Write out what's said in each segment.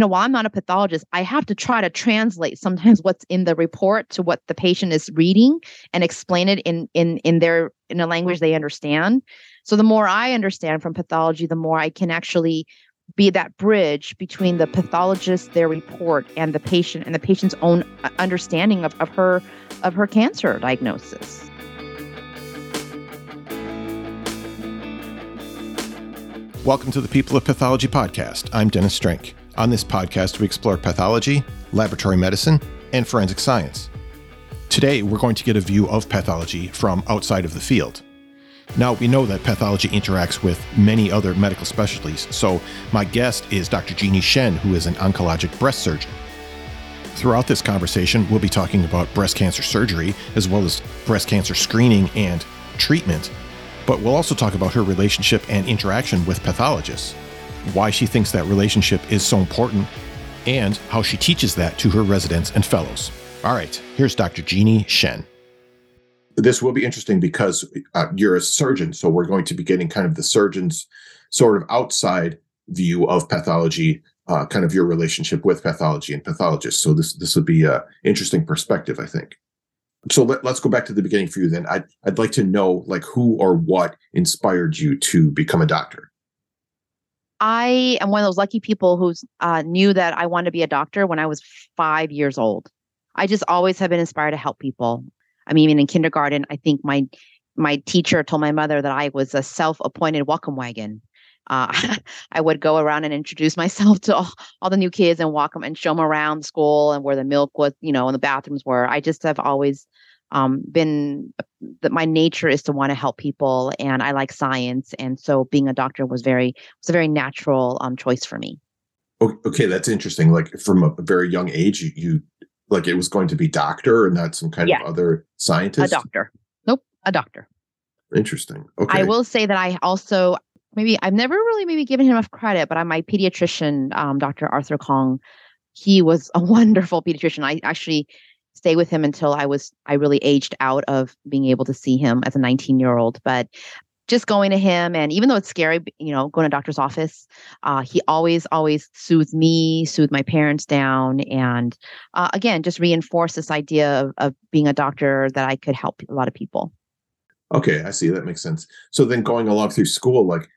you know, while I'm not a pathologist, I have to try to translate sometimes what's in the report to what the patient is reading and explain it in in in their in a language they understand. So the more I understand from pathology, the more I can actually be that bridge between the pathologist, their report, and the patient, and the patient's own uh, understanding of, of her of her cancer diagnosis. Welcome to the People of Pathology podcast. I'm Dennis Strenk. On this podcast, we explore pathology, laboratory medicine, and forensic science. Today, we're going to get a view of pathology from outside of the field. Now, we know that pathology interacts with many other medical specialties, so my guest is Dr. Jeannie Shen, who is an oncologic breast surgeon. Throughout this conversation, we'll be talking about breast cancer surgery, as well as breast cancer screening and treatment, but we'll also talk about her relationship and interaction with pathologists, why she thinks that relationship is so important, and how she teaches that to her residents and fellows. All right, here's Dr. Jeannie Shen this will be interesting because uh, you're a surgeon, so we're going to be getting kind of the surgeon's sort of outside view of pathology, uh, kind of your relationship with pathology and pathologists. So this this would be a interesting perspective, I think. So let, us go back to the beginning for you then. I'd I'd like to know like who or what inspired you to become a doctor. I am one of those lucky people who uh, knew that I wanted to be a doctor when I was five years old. I just always have been inspired to help people. I mean, even in kindergarten, I think my my teacher told my mother that I was a self-appointed welcome wagon. Uh, I would go around and introduce myself to all, all, the new kids and walk them and show them around school and where the milk was, you know, and the bathrooms were. I just have always um, been that my nature is to want to help people, and I like science, and so being a doctor was very was a very natural um, choice for me. Okay, that's interesting. Like from a very young age, you, you like it was going to be doctor and not some kind yeah. of other scientist? A doctor. Nope, a doctor. Interesting. Okay. I will say that I also maybe I've never really maybe given him enough credit, but I'm my pediatrician, um, Dr. Arthur Kong. He was a wonderful pediatrician. I actually stayed with him until I was I really aged out of being able to see him as a 19 year old. But just going to him and even though it's scary you know going to doctor's office uh, he always always soothed me soothed my parents down and uh, again just reinforced this idea of, of being a doctor that i could help a lot of people okay i see that makes sense so then going along through school like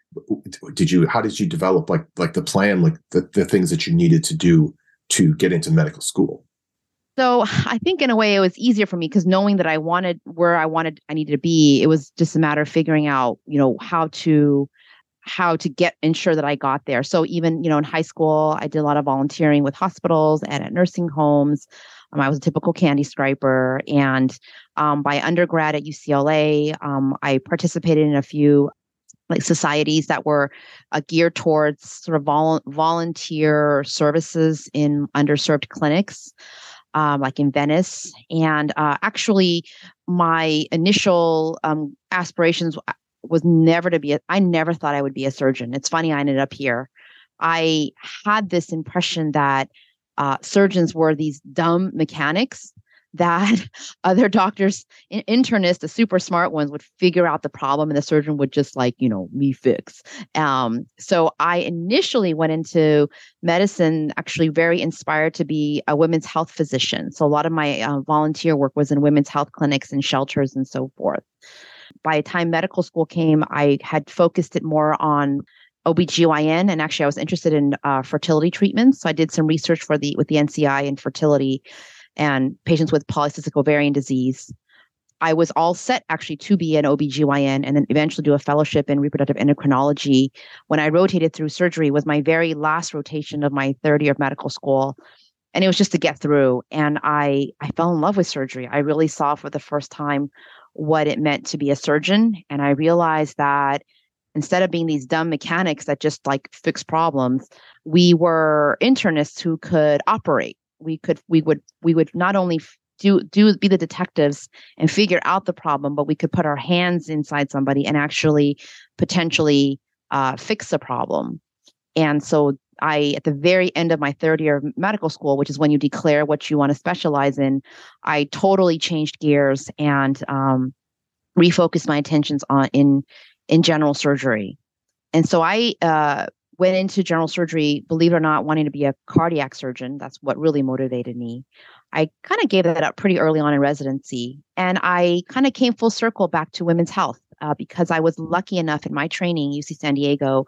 did you how did you develop like like the plan like the, the things that you needed to do to get into medical school so I think in a way it was easier for me because knowing that I wanted where I wanted I needed to be, it was just a matter of figuring out, you know, how to how to get ensure that I got there. So even, you know, in high school, I did a lot of volunteering with hospitals and at nursing homes. Um, I was a typical candy striper. And um, by undergrad at UCLA, um, I participated in a few like societies that were uh, geared towards sort of vol- volunteer services in underserved clinics um, like in Venice. And uh, actually, my initial um, aspirations was never to be, a, I never thought I would be a surgeon. It's funny, I ended up here. I had this impression that uh, surgeons were these dumb mechanics that other doctors, internists, the super smart ones, would figure out the problem, and the surgeon would just like you know me fix. Um, so I initially went into medicine, actually very inspired to be a women's health physician. So a lot of my uh, volunteer work was in women's health clinics and shelters and so forth. By the time medical school came, I had focused it more on OBGYN and actually I was interested in uh, fertility treatments. So I did some research for the with the NCI in fertility and patients with polycystic ovarian disease. I was all set actually to be an OBGYN and then eventually do a fellowship in reproductive endocrinology. When I rotated through surgery was my very last rotation of my third year of medical school. And it was just to get through. And I I fell in love with surgery. I really saw for the first time what it meant to be a surgeon. And I realized that instead of being these dumb mechanics that just like fix problems, we were internists who could operate we could we would we would not only do do be the detectives and figure out the problem, but we could put our hands inside somebody and actually potentially uh, fix the problem. And so I, at the very end of my third year of medical school, which is when you declare what you want to specialize in, I totally changed gears and um, refocused my attentions on in in general surgery. And so I uh, went into general surgery, believe it or not, wanting to be a cardiac surgeon. That's what really motivated me. I kind of gave that up pretty early on in residency. And I kind of came full circle back to women's health uh, because I was lucky enough in my training, UC San Diego,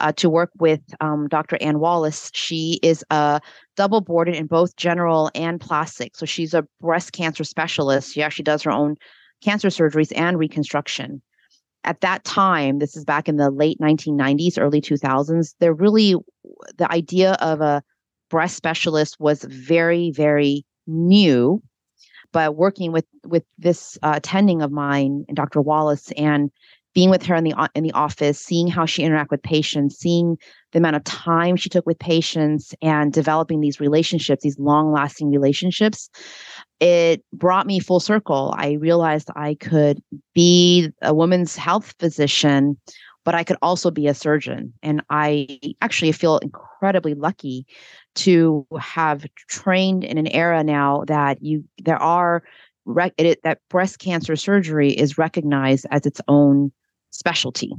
uh, to work with um, Dr. Anne Wallace. She is a double boarded in both general and plastic. So she's a breast cancer specialist. She actually does her own cancer surgeries and reconstruction at that time, this is back in the late 1990s, early 2000s, there really, the idea of a breast specialist was very, very new. But working with with this uh, attending of mine, Dr. Wallace, and being with her in the in the office, seeing how she interact with patients, seeing the amount of time she took with patients, and developing these relationships, these long lasting relationships, it brought me full circle. I realized I could be a woman's health physician, but I could also be a surgeon. And I actually feel incredibly lucky to have trained in an era now that you there are rec- it, that breast cancer surgery is recognized as its own specialty.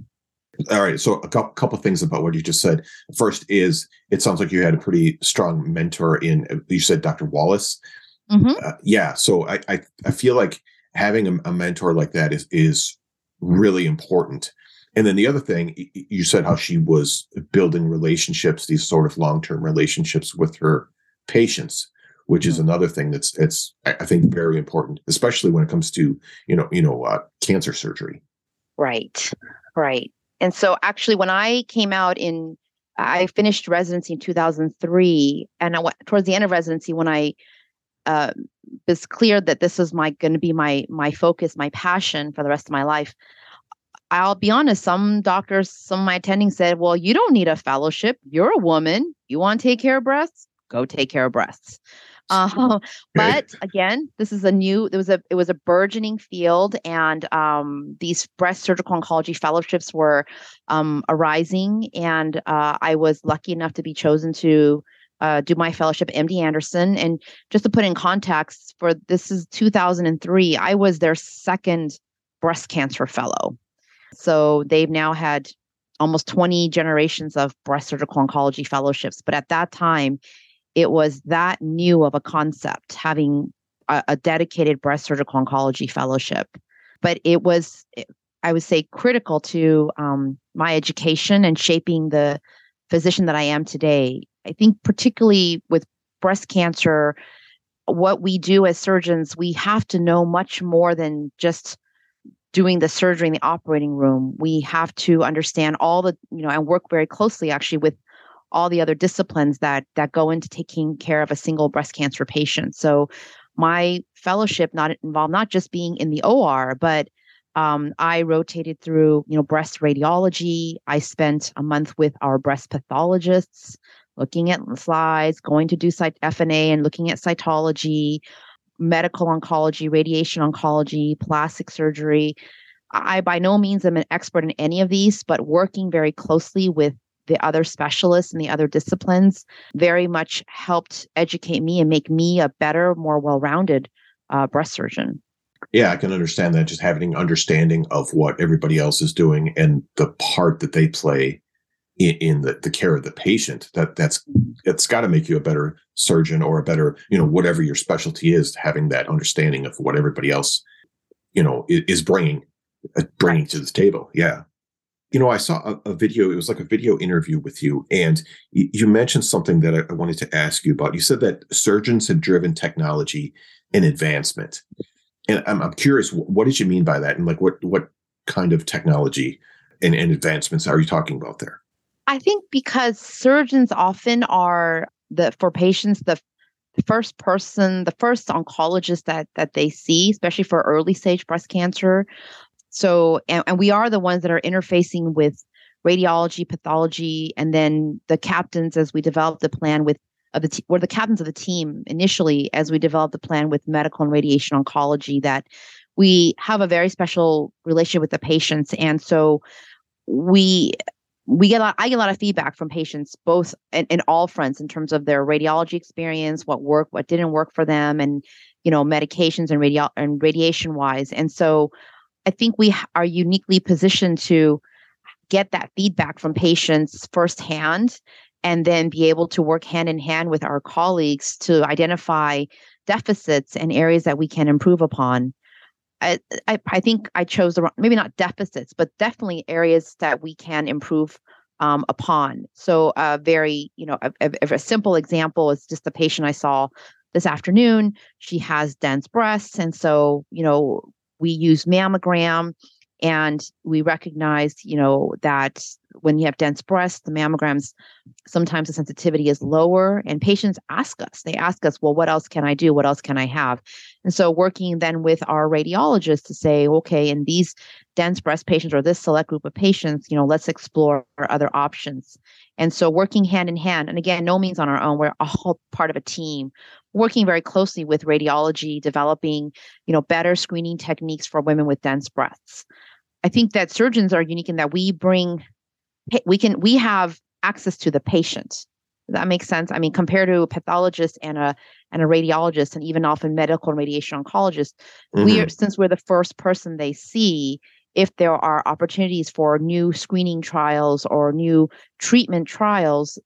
All right. So a couple, couple things about what you just said. First is it sounds like you had a pretty strong mentor in you said Dr. Wallace. Mm-hmm. Uh, yeah. So I, I, I feel like having a, a, mentor like that is is really important. And then the other thing you said how she was building relationships, these sort of long term relationships with her patients, which mm-hmm. is another thing that's it's I think very important, especially when it comes to you know you know uh, cancer surgery. Right. Right. And so actually, when I came out in I finished residency in 2003, and I went towards the end of residency when I uh, was clear that this was my going to be my my focus, my passion for the rest of my life. I'll be honest, some doctors, some of my attendings said, Well, you don't need a fellowship. You're a woman. You want to take care of breasts? Go take care of breasts. Uh, but again, this is a new. It was a it was a burgeoning field, and um, these breast surgical oncology fellowships were um, arising, and uh, I was lucky enough to be chosen to uh, do my fellowship at MD Anderson. And just to put in context, for this is 2003, I was their second breast cancer fellow. So they've now had almost 20 generations of breast surgical oncology fellowships. But at that time, it was that new of a concept, having a, a dedicated breast surgical oncology fellowship. But it was, I would say, critical to um, my education and shaping the physician that I am today. I think, particularly with breast cancer, what we do as surgeons, we have to know much more than just doing the surgery in the operating room. We have to understand all the, you know, and work very closely actually with all the other disciplines that that go into taking care of a single breast cancer patient. So my fellowship not involved not just being in the OR, but um, I rotated through, you know, breast radiology. I spent a month with our breast pathologists, looking at slides, going to do site FNA and looking at cytology, medical oncology, radiation oncology, plastic surgery. I by no means am an expert in any of these, but working very closely with the other specialists and the other disciplines very much helped educate me and make me a better, more well-rounded uh, breast surgeon yeah, I can understand that. Just having understanding of what everybody else is doing and the part that they play in, in the, the care of the patient. That that's it's got to make you a better surgeon or a better, you know, whatever your specialty is. Having that understanding of what everybody else, you know, is, is bringing uh, bringing to the table. Yeah. You know, I saw a, a, video. It was like a video interview with you, and you, you mentioned something that I, I wanted to ask you about. You said that surgeons have driven technology and advancement and I'm, I'm curious, what did you mean by that? And like, what, what kind of technology and, and advancements are you talking about there? I think because surgeons often are the, for patients, the first person, the first oncologist that that they see, especially for early stage breast cancer. So, and, and, we are the ones that are interfacing with radiology, pathology, and then the captains as we develop the plan with of the te- were the captains of the team initially as we developed the plan with medical and radiation oncology that we have a very special relationship with the patients and so we we get a lot i get a lot of feedback from patients both in, in all fronts in terms of their radiology experience what worked what didn't work for them and you know medications and radio and radiation wise and so i think we are uniquely positioned to get that feedback from patients firsthand and then be able to work hand in hand with our colleagues to identify deficits and areas that we can improve upon. I, I, think I chose the wrong, maybe not deficits, but definitely areas that we can improve um, upon. So, a very, you know, a, a, a, simple example is just the patient I saw this afternoon. She has dense breasts. And so, you know, we use mammogram and we recognize, you know, that when you have dense breasts, the mammograms, sometimes the sensitivity is lower. And patients ask us, they ask us, well, what else can I do? What else can I have? And so working then with our radiologist to say, okay, in these dense breast patients or this select group of patients, you know, let's explore other options. And so working hand in hand, and again, no means on our own, we're a whole part of a team working very closely with radiology, developing, you know, better screening techniques for women with dense breasts. I think that surgeons are unique in that we bring, we can, we have access to the patient. That makes sense? I mean, compared to a pathologist and a and a radiologist, and even often medical and radiation oncologist, mm-hmm. we are since we're the first person they see. If there are opportunities for new screening trials or new treatment trials,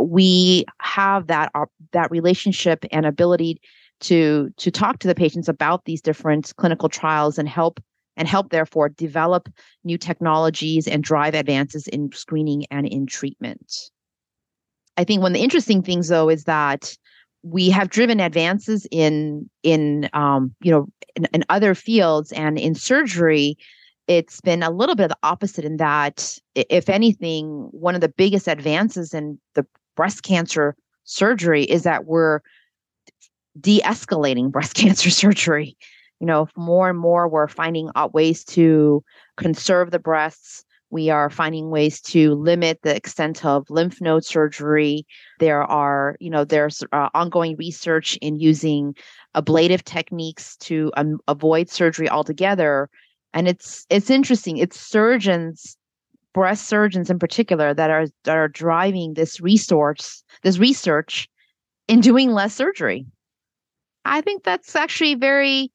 we have that uh, that relationship and ability to to talk to the patients about these different clinical trials and help and help therefore develop new technologies and drive advances in screening and in treatment. I think one of the interesting things though is that we have driven advances in in um, you know in, in other fields and in surgery it's been a little bit of the opposite in that if anything one of the biggest advances in the breast cancer surgery is that we're de-escalating breast cancer surgery you know more and more we're finding out ways to conserve the breasts we are finding ways to limit the extent of lymph node surgery. There are you know there's uh, ongoing research in using ablative techniques to um, avoid surgery altogether. And it's it's interesting it's surgeons breast surgeons in particular that are that are driving this resource this research in doing less surgery. I think that's actually very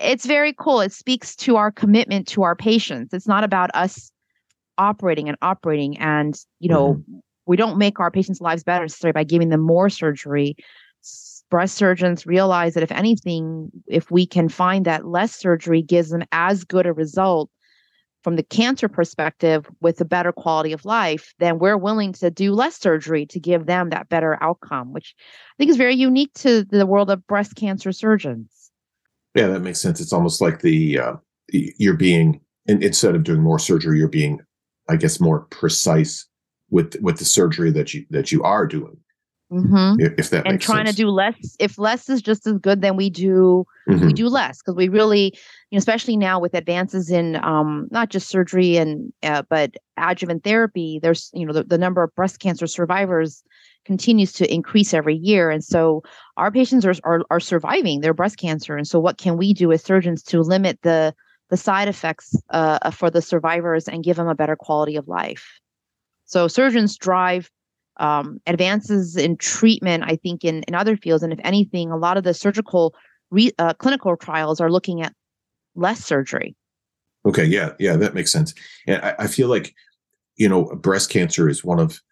it's very cool it speaks to our commitment to our patients it's not about us operating and operating and you know mm-hmm. we don't make our patients lives better necessarily by giving them more surgery breast surgeons realize that if anything if we can find that less surgery gives them as good a result from the cancer perspective with a better quality of life, then we're willing to do less surgery to give them that better outcome, which I think is very unique to the world of breast cancer surgeons. Yeah, that makes sense. It's almost like the uh, you're being instead of doing more surgery, you're being, I guess, more precise with with the surgery that you that you are doing. Mm-hmm. If that and trying sense. to do less, if less is just as good, then we do mm-hmm. we do less because we really, you know, especially now with advances in um, not just surgery and uh, but adjuvant therapy. There's you know the, the number of breast cancer survivors continues to increase every year, and so our patients are, are are surviving their breast cancer. And so, what can we do as surgeons to limit the the side effects uh, for the survivors and give them a better quality of life? So surgeons drive um, advances in treatment, I think, in, in other fields. And if anything, a lot of the surgical re, uh, clinical trials are looking at less surgery. Okay, yeah, yeah, that makes sense. And I, I feel like, you know, breast cancer is one of, uh, uh,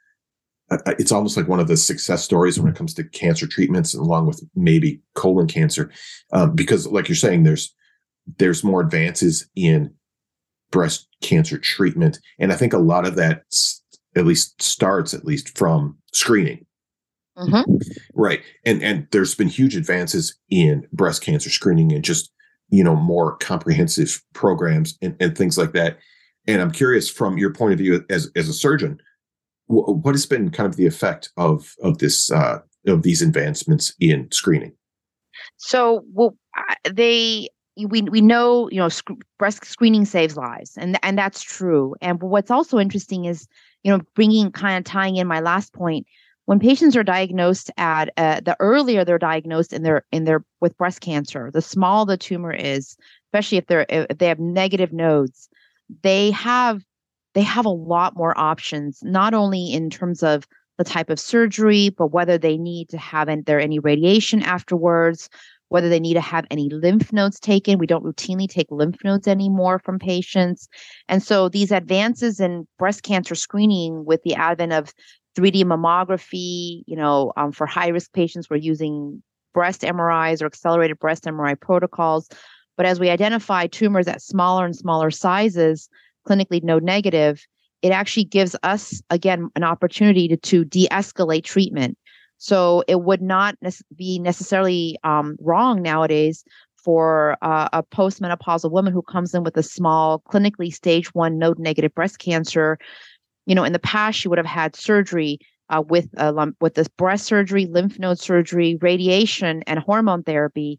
it's almost like one of the success stories when it comes to cancer treatments, along with maybe colon cancer, um, because, like you're saying, there's there's more advances in breast cancer treatment, and I think a lot of that at least starts at least from screening. Mm-hmm. Right. And and there's been huge advances in breast cancer screening and just, you know, more comprehensive programs and, and things like that. And I'm curious from your point of view as as a surgeon, what has been kind of the effect of of this uh, of these advancements in screening? So, well, they we we know you know sc- breast screening saves lives, and and that's true. And what's also interesting is you know, bringing kind of tying in my last point, when patients are diagnosed at uh, the earlier they're diagnosed in their in their with breast cancer, the small the tumor is, especially if they're if they have negative nodes, they have they have a lot more options, not only in terms of the type of surgery, but whether they need to have there any radiation afterwards, whether they need to have any lymph nodes taken. We don't routinely take lymph nodes anymore from patients. And so these advances in breast cancer screening with the advent of 3D mammography, you know, um, for high risk patients, we're using breast MRIs or accelerated breast MRI protocols. But as we identify tumors at smaller and smaller sizes, clinically node negative, it actually gives us, again, an opportunity to, to de escalate treatment. So it would not be necessarily um, wrong nowadays for uh, a postmenopausal woman who comes in with a small clinically stage one node negative breast cancer. You know, in the past, she would have had surgery uh, with a lump, with this breast surgery, lymph node surgery, radiation, and hormone therapy.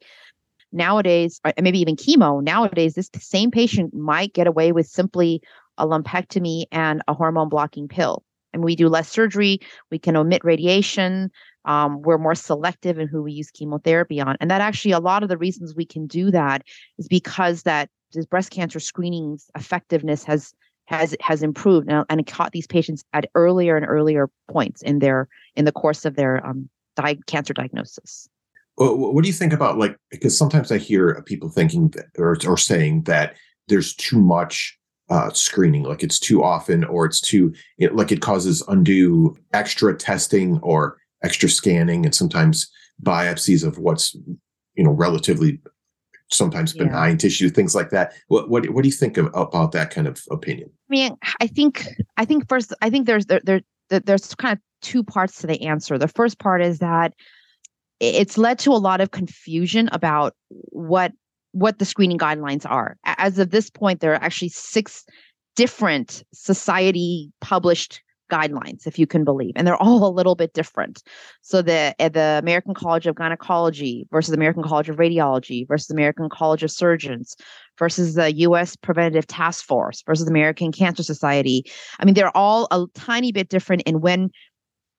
Nowadays, maybe even chemo. Nowadays, this same patient might get away with simply a lumpectomy and a hormone blocking pill. And we do less surgery. We can omit radiation. Um, we're more selective in who we use chemotherapy on. And that actually, a lot of the reasons we can do that is because that this breast cancer screening's effectiveness has has has improved and, and it caught these patients at earlier and earlier points in their in the course of their um, di- cancer diagnosis. What do you think about like because sometimes I hear people thinking that, or or saying that there's too much uh, screening, like it's too often, or it's too it, like it causes undue extra testing or extra scanning, and sometimes biopsies of what's you know relatively sometimes benign yeah. tissue, things like that. What what what do you think of, about that kind of opinion? I mean, I think I think first, I think there's there, there there's kind of two parts to the answer. The first part is that it's led to a lot of confusion about what what the screening guidelines are. As of this point, there are actually six different society published guidelines, if you can believe, and they're all a little bit different. So the eh, the American College of Gynecology versus American College of Radiology versus American College of Surgeons versus the U.S. Preventative Task Force versus American Cancer Society. I mean, they're all a tiny bit different in when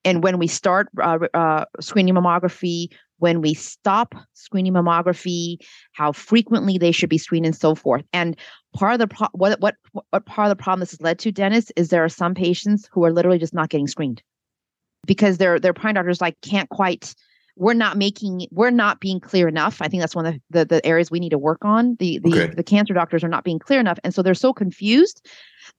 and when we start uh, uh, screening mammography, when we stop screening mammography, how frequently they should be screened, and so forth. And part of the pro- what what what part of the problem this has led to, Dennis, is there are some patients who are literally just not getting screened because their their prime doctors like can't quite. We're not making we're not being clear enough. I think that's one of the, the, the areas we need to work on. The the okay. the cancer doctors are not being clear enough, and so they're so confused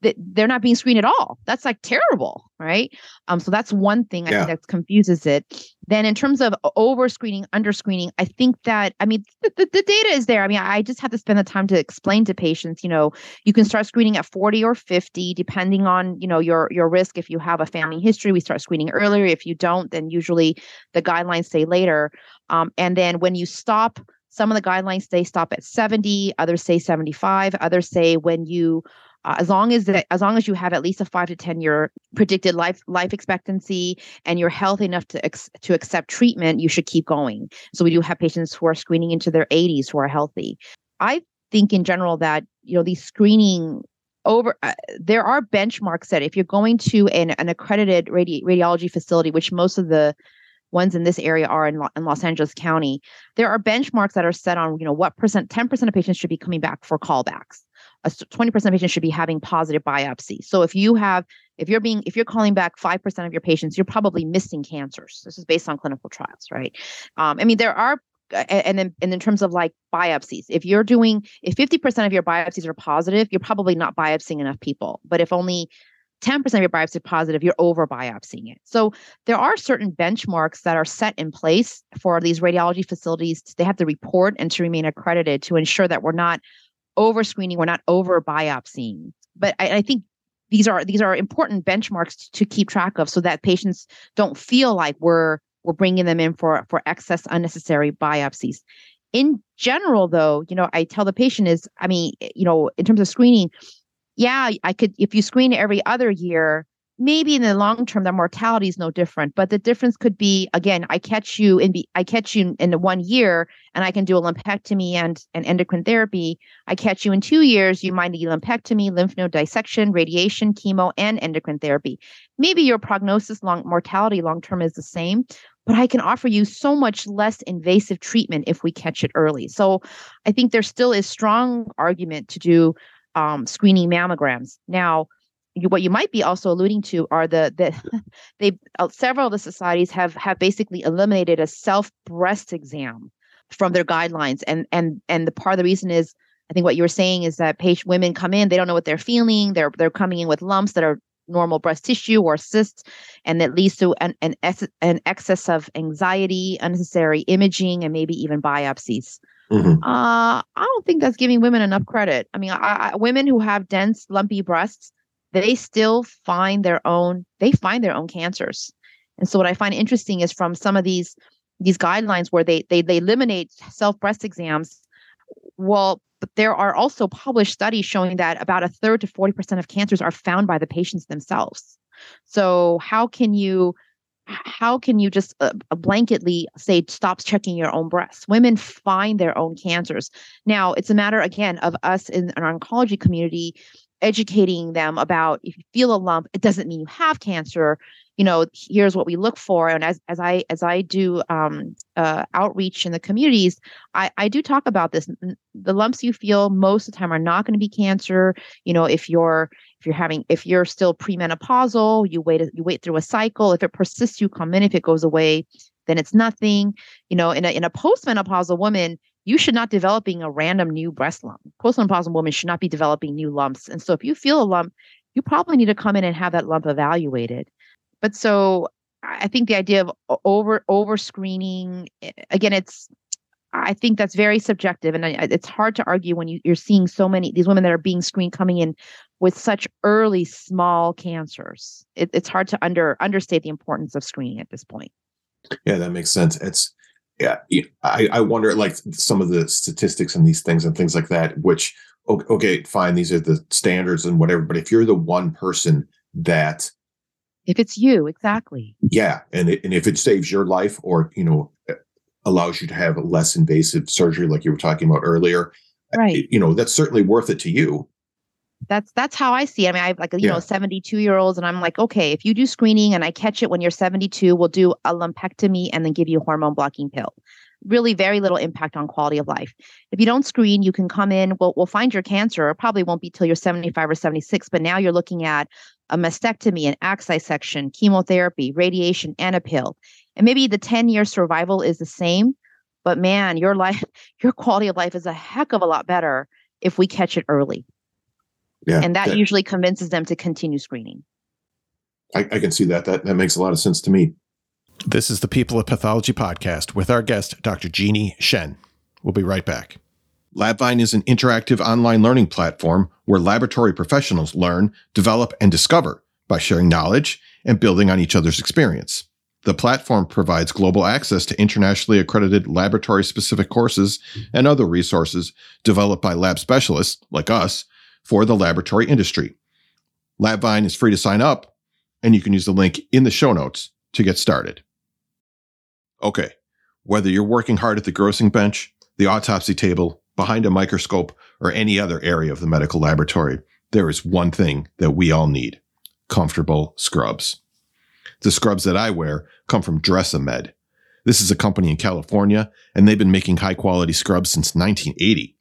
that they're not being screened at all. That's like terrible, right? Um, so that's one thing I yeah. think that confuses it. Then in terms of over screening, under screening, I think that I mean the, the, the, data is there. I mean, I just have to spend the time to explain to patients. You know, you can start screening at 40 or 50, depending on you know your your risk. If you have a family history, we start screening earlier. If you don't, then usually the guidelines say later. Um, and then when you stop some of the guidelines they stop at 70 others say 75 others say when you uh, as long as that, as long as you have at least a five to ten year predicted life life expectancy and you're healthy enough to ex- to accept treatment, you should keep going. So we do have patients who are screening into their 80s who are healthy. I think in general that you know these screening over uh, there are benchmarks that if you're going to an, an accredited radi- radiology facility which most of the ones in this area are in, Lo- in Los Angeles County there are benchmarks that are set on you know what percent 10% of patients should be coming back for callbacks a 20% of patients should be having positive biopsy. So if you have, if you're being, if you're calling back 5% of your patients, you're probably missing cancers. This is based on clinical trials, right? Um, I mean, there are, and then and in terms of like biopsies, if you're doing, if 50% of your biopsies are positive, you're probably not biopsying enough people. But if only 10% of your biopsy positive, you're over biopsying it. So there are certain benchmarks that are set in place for these radiology facilities. They have to report and to remain accredited to ensure that we're not over screening, we're not over biopsying. But I, I think these are these are important benchmarks to keep track of so that patients don't feel like we're we're bringing them in for for excess unnecessary biopsies in general though you know i tell the patient is i mean you know in terms of screening yeah i could if you screen every other year maybe in the long term the mortality is no different but the difference could be again i catch you in i catch you in the one year and i can do a lumpectomy and an endocrine therapy. I catch you in two years you might need lumpectomy lymph node dissection radiation chemo and endocrine therapy. Maybe your prognosis long mortality long term is the same but i can offer you so much less invasive treatment if we catch it early. So i think there still is strong argument to do um, screening mammograms. Now what you might be also alluding to are the the they uh, several of the societies have have basically eliminated a self breast exam from their guidelines. And and and the part of the reason is I think what you were saying is that patient women come in, they don't know what they're feeling. They're they're coming in with lumps that are normal breast tissue or cysts, and that leads to an an, an excess of anxiety, unnecessary imaging, and maybe even biopsies. Mm-hmm. Uh, I don't think that's giving women enough credit. I mean, I, I, women who have dense, lumpy breasts, they still find their own. They find their own cancers. And so, what I find interesting is from some of these these guidelines where they they they eliminate self breast exams. Well, but there are also published studies showing that about a third to 40% of cancers are found by the patients themselves. So how can you how can you just uh, blanketly say stops checking your own breasts women find their own cancers now it's a matter again of us in our oncology community educating them about if you feel a lump it doesn't mean you have cancer you know here's what we look for. And as, as i as i do um, uh, outreach in the communities I, I do talk about this the lumps you feel most of the time are not going to be cancer. You know if you're if you're having if you're still premenopausal you wait you wait through a cycle. If it persists you come in. If it goes away then it's nothing. You know in a, in a postmenopausal woman you should not developing a random new breast lump postmenopausal woman should not be developing new lumps and so if you feel a lump you probably need to come in and have that lump evaluated but so I think the idea of over over screening eh, again, it's I think that's very subjective, and it's hard to argue when you, you're seeing so many these women that are being screened coming in with such early small cancers. It, it's hard to under understate the importance of screening at this point. Yeah, that makes sense. It's yeah, I, I wonder like some of the statistics and these things and things like that. Which okay, fine, these are the standards and whatever. But if you're the one person that if it's you exactly yeah and it, and if it saves your life or you know allows you to have a less invasive surgery like you were talking about earlier right you know that's certainly worth it to you that's that's how i see it. i mean i have like you yeah. know 72 year olds and i'm like okay if you do screening and i catch it when you're 72 we'll do a lumpectomy and then give you a hormone blocking pill really very little impact on quality of life. If you don't screen, you can come in, we'll, we'll find your cancer. It probably won't be till you're 75 or 76, but now you're looking at a mastectomy, an excisection, chemotherapy, radiation, and a pill. And maybe the 10 year survival is the same, but man, your life, your quality of life is a heck of a lot better if we catch it early. Yeah, and that, that usually convinces them to continue screening. I, I can see that. That that makes a lot of sense to me. This is the People of Pathology podcast with our guest, Dr. Jeannie Shen. We'll be right back. LabVine is an interactive online learning platform where laboratory professionals learn, develop, and discover by sharing knowledge and building on each other's experience. The platform provides global access to internationally accredited laboratory specific courses and other resources developed by lab specialists like us for the laboratory industry. LabVine is free to sign up, and you can use the link in the show notes to get started. Okay, whether you're working hard at the grossing bench, the autopsy table, behind a microscope, or any other area of the medical laboratory, there is one thing that we all need comfortable scrubs. The scrubs that I wear come from Dressamed. This is a company in California, and they've been making high quality scrubs since 1980.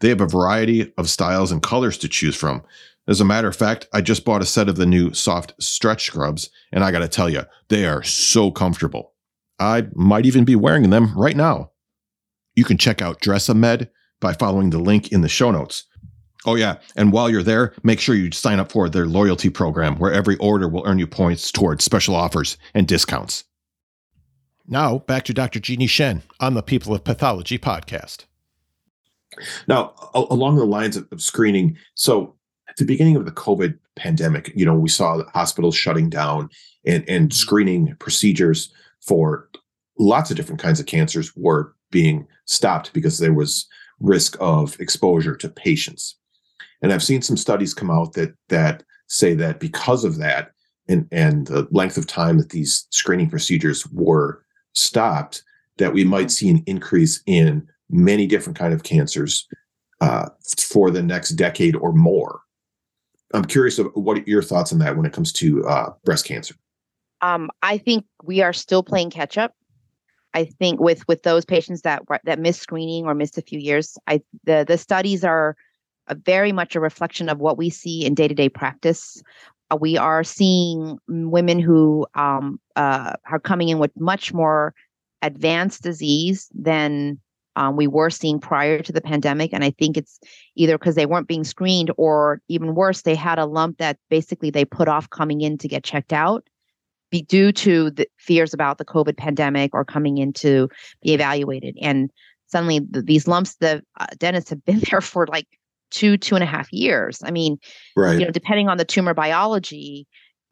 They have a variety of styles and colors to choose from. As a matter of fact, I just bought a set of the new soft stretch scrubs, and I gotta tell you, they are so comfortable. I might even be wearing them right now. You can check out Dressamed by following the link in the show notes. Oh, yeah. And while you're there, make sure you sign up for their loyalty program where every order will earn you points towards special offers and discounts. Now, back to Dr. Jeannie Shen on the People of Pathology podcast. Now, along the lines of screening, so at the beginning of the COVID pandemic, you know, we saw hospitals shutting down and, and mm-hmm. screening procedures for lots of different kinds of cancers were being stopped because there was risk of exposure to patients. And I've seen some studies come out that that say that because of that and, and the length of time that these screening procedures were stopped, that we might mm-hmm. see an increase in many different kind of cancers uh, for the next decade or more. I'm curious of what your thoughts on that when it comes to uh, breast cancer. Um, I think we are still playing catch up. I think with with those patients that that missed screening or missed a few years, I the the studies are very much a reflection of what we see in day to day practice. Uh, we are seeing women who um, uh, are coming in with much more advanced disease than um, we were seeing prior to the pandemic. And I think it's either because they weren't being screened or even worse, they had a lump that basically they put off coming in to get checked out be due to the fears about the COVID pandemic or coming in to be evaluated. And suddenly the, these lumps, the uh, dentists have been there for like two, two and a half years. I mean, right. you know, depending on the tumor biology,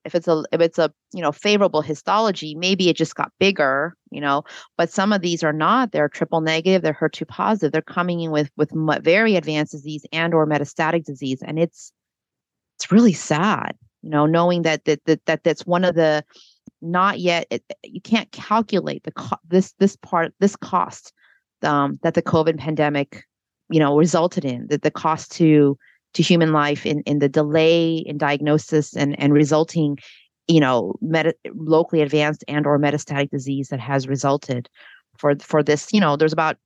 if it's a if it's a you know favorable histology maybe it just got bigger you know but some of these are not. They're triple negative they're HER2 positive they're coming in with with very advanced disease and or metastatic disease and it's it's really sad you know knowing that that that, that that's one of the not yet it, you can't calculate the co- this this part this cost um, that the covid pandemic you know resulted in that the cost to to human life in, in the delay in diagnosis and, and resulting you know meta- locally advanced and or metastatic disease that has resulted for for this you know there's about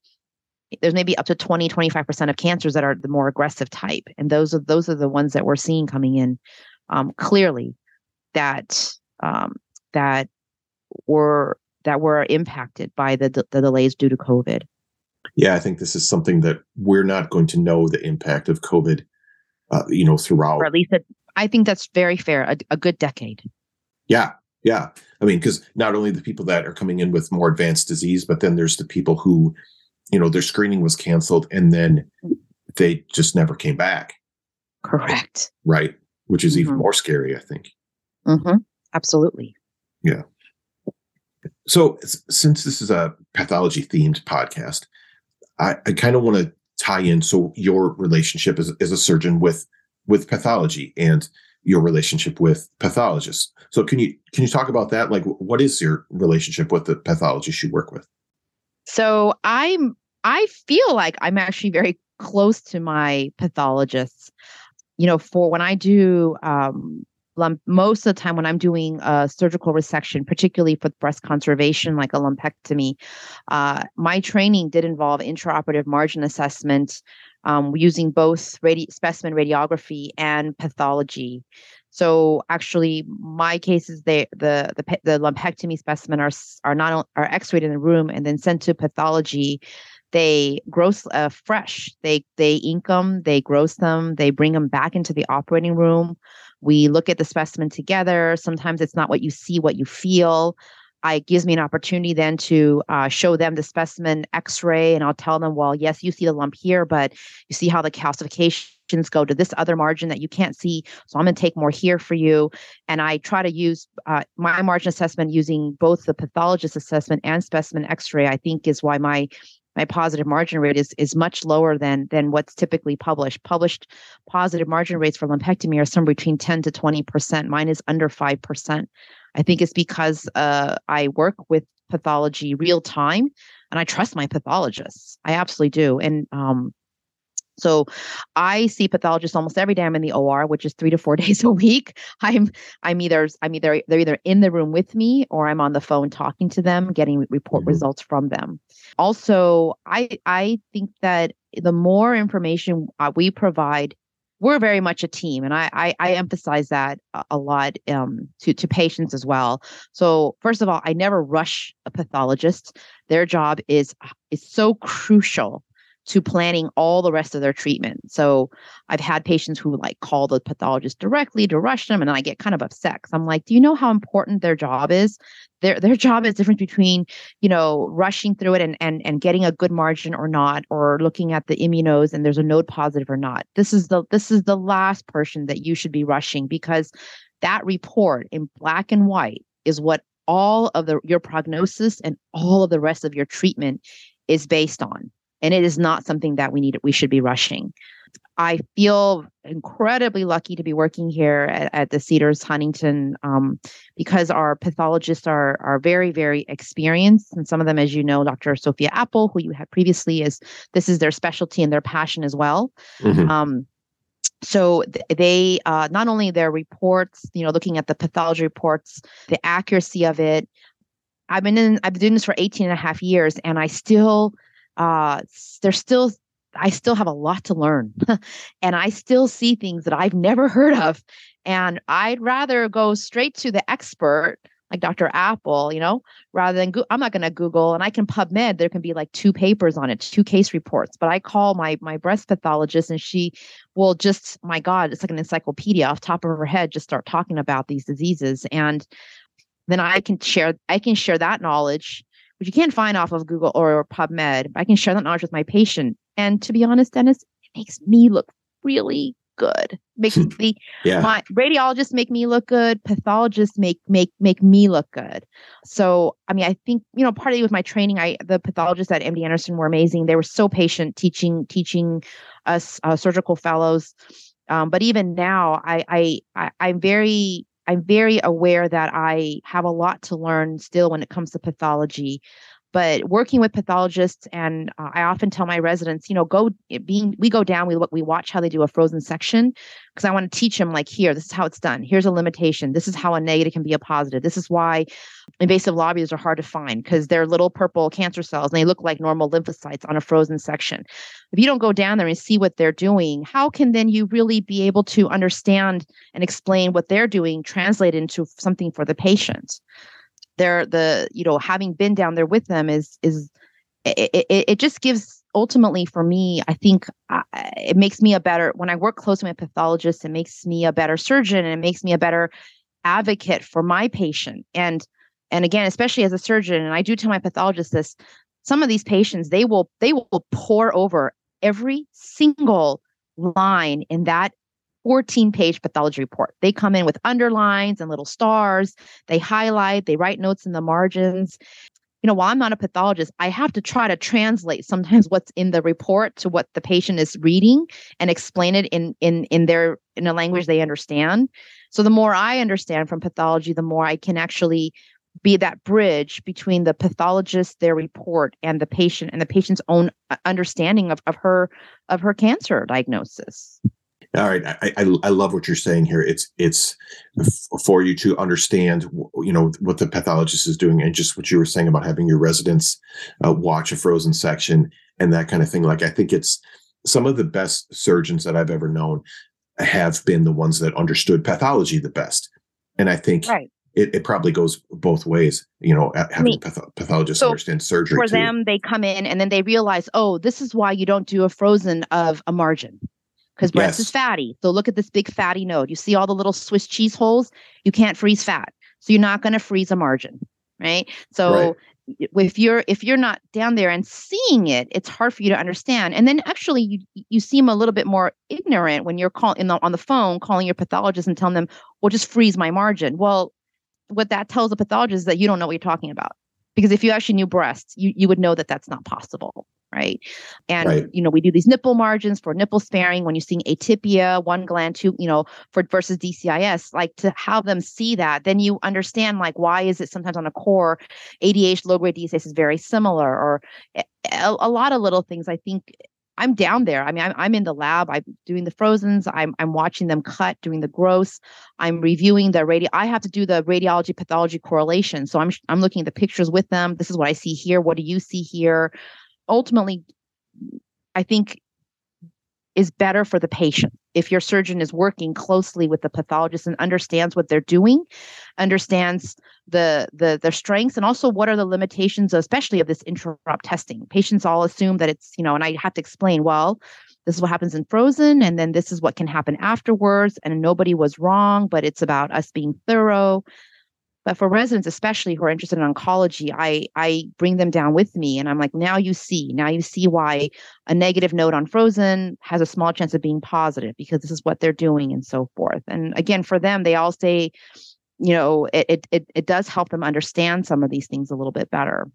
there's maybe up to 20 25% of cancers that are the more aggressive type. And those are those are the ones that we're seeing coming in um, clearly that um, that were that were impacted by the, the delays due to covid. Yeah i think this is something that we're not going to know the impact of covid uh, you know, throughout. Or at least, a, I think that's very fair. A, a good decade. Yeah, yeah. I mean, because not only the people that are coming in with more advanced disease, but then there's the people who, you know, their screening was canceled and then they just never came back. Correct. Right. Which is mm-hmm. even more scary, I think. Mm-hmm. Absolutely. Yeah. So, since this is a pathology themed podcast, I, I kind of want to tie in. So your relationship as, as a surgeon with with pathology and your relationship with pathologists. So can you can you talk about that? Like what is your relationship with the pathologists you work with? So i'm i feel like i'm actually very close to my pathologists. You know for when i do um most of the time when I'm doing a surgical resection, particularly for breast conservation, like a lumpectomy, uh, my training did involve intraoperative margin assessment um, using both radi- specimen radiography and pathology. So actually, my cases, they the the the lumpectomy specimen are are not are X-rayed in the room and then sent to pathology. They gross uh, fresh. They they ink them they gross them they bring them back into the operating room we look at the specimen together. Sometimes it's not what you see, what you feel. Uh, it gives me an opportunity then to uh, show them the specimen x-ray and i'll tell them well yes you see the lump here but you see how the calcifications go to this other margin that you can't see so i'm going to take more here for you and i try to use uh, my margin assessment using both the pathologist assessment and specimen x-ray i think is why my my positive margin rate is is much lower than than what's typically published. Published positive margin rates for lumpectomy are somewhere between 10 to 20 percent. Mine is under five percent. I think it's because uh, I work with pathology real time, and I trust my pathologists. I absolutely do, and um, so I see pathologists almost every day I'm in the OR, which is three to four days a week. I'm I'm either I'm either they're either in the room with me or I'm on the phone talking to them, getting report mm-hmm. results from them. Also, I I think that the more information uh, we provide, we're very much a team, and I I, I emphasize that a, a lot um, to to patients as well. So first of all, I never rush a pathologist. Their job is is so crucial to planning all the rest of their treatment. So I've had patients who like call the pathologist directly to rush them, and then I get kind of upset I'm like, do you know how important their job is? Their their job is different between, you know, rushing through it and and and getting a good margin or not, or looking at the immunos and there's a node positive or not. This is the this is the last person that you should be rushing because that report in black and white is what all of the your prognosis and all of the rest of your treatment is based on and it is not something that we need we should be rushing. I feel incredibly lucky to be working here at, at the cedars huntington um, because our pathologists are are very very experienced. And some of them as you know dr sophia apple who you had previously is this is their specialty and their passion as well. Mm-hmm. um, so they uh, not only their reports you know looking at the pathology reports the accuracy of it i've been in i've been doing this for 18 and a half years and i still uh, there's still I still have a lot to learn and I still see things that I've never heard of. And I'd rather go straight to the expert like Dr. Apple, you know, rather than go- I'm not going to Google and I can PubMed. There can be like two papers on it, two case reports. But I call my my breast pathologist and she will just, my God, it's like an encyclopedia off top of her head, just start talking about these diseases. And then I can share I can share that knowledge, which you can't find off of Google or PubMed. I can share that knowledge with my patient. And to be honest, Dennis, it makes me look really good. Makes the Yeah. my radiologists make me look good. Pathologists make make make me look good. So I mean, I think you know, partly with my training, I the pathologists at MD Anderson were amazing. They were so patient, teaching teaching us uh, surgical fellows. Um, but even now, I, I I I'm very I'm very aware that I have a lot to learn still when it comes to pathology but working with pathologists and uh, i often tell my residents you know go being we go down we look we watch how they do a frozen section because i want to teach them like here this is how it's done. Here's a limitation. This is how a negative can be a positive. This is why invasive lobules are hard to find because they're little purple cancer cells and they look like normal lymphocytes on a frozen section. If you don't go down there and see what they're doing how can then you really be able to understand and explain what they're doing translate into something for the patient they're the you know having been down there with them is is it, it, it just gives ultimately for me i think uh, it makes me a better when i work closely with my pathologists it makes me a better surgeon and it makes me a better advocate for my patient. And and again especially as a surgeon and i do tell my pathologist this some of these patients they will they will pore over every single line in that 14 page pathology report. They come in with underlines and little stars. They highlight, they write notes in the margins. You know, while I'm not a pathologist, I have to try to translate sometimes what's in the report to what the patient is reading and explain it in in in their in a language they understand. So the more I understand from pathology, the more I can actually be that bridge between the pathologist, their report, and the patient, and the patient's own uh, understanding of, of her of her cancer diagnosis. All right, I, I I love what you're saying here. It's it's f- for you to understand, you know, what the pathologist is doing, and just what you were saying about having your residents uh, watch a frozen section and that kind of thing. Like I think it's some of the best surgeons that I've ever known have been the ones that understood pathology the best, and I think Right. it, it probably goes both ways. You know, having mean, patho- pathologists so understand surgery for too. them they come in and then they realize oh this is why you don't do a frozen of a margin because breast Yes. is fatty. So look at this big fatty node. You see all the little swiss cheese holes? You can't freeze fat. So you're not going to freeze a margin right? So Right. if you're if you're not down there and seeing it it's hard for you to understand. And then actually you you seem a little bit more ignorant when you're calling in the, on the phone calling your pathologist and telling them well just freeze my margin. Well what that tells the pathologist is that you don't know what you're talking about. Because if you actually knew breasts you, you would know that that's not possible right? And Right. you know we do these nipple margins for nipple sparing. When you're seeing atypia one gland two you know for versus dcis like to have them see that then you understand like why is it sometimes on a core adh low grade dcis is very similar or eh, eh, a, a lot of little things. I think i'm down there. I mean i'm, I'm in the lab. I'm doing the frozens. I'm, I'm watching them cut doing the gross i'm reviewing the radio i have to do the radiology pathology correlation. So i'm i'm looking at the pictures with them. This is what i see here. What do you see here ultimately i think is better for the patient. If your surgeon is working closely with the pathologist and understands what they're doing understands the the their strengths and also what are the limitations especially of this intraop testing. Patients all assume that it's you know and i have to explain well this is what happens in frozen and then this is what can happen afterwards and nobody was wrong but it's about us being thorough but for residents especially who are interested in oncology i i bring them down with me and i'm like now you see now you see why a negative node on frozen has a small chance of being positive because this is what they're doing and so forth and again for them they all say you know it it it, does help them understand some of these things a little bit better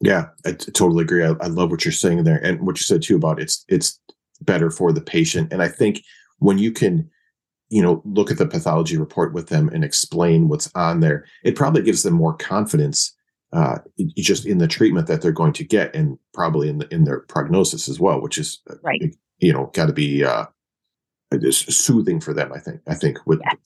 Yeah, I t- totally agree. I, I love what you're saying there, and what you said too about it's it's better for the patient. And I think when you can, you know, look at the pathology report with them and explain what's on there, it probably gives them more confidence, uh, just in the treatment that they're going to get, and probably in the, in their prognosis as well, which is uh, Right. You know, got to be uh, just soothing for them. I think. I think with yes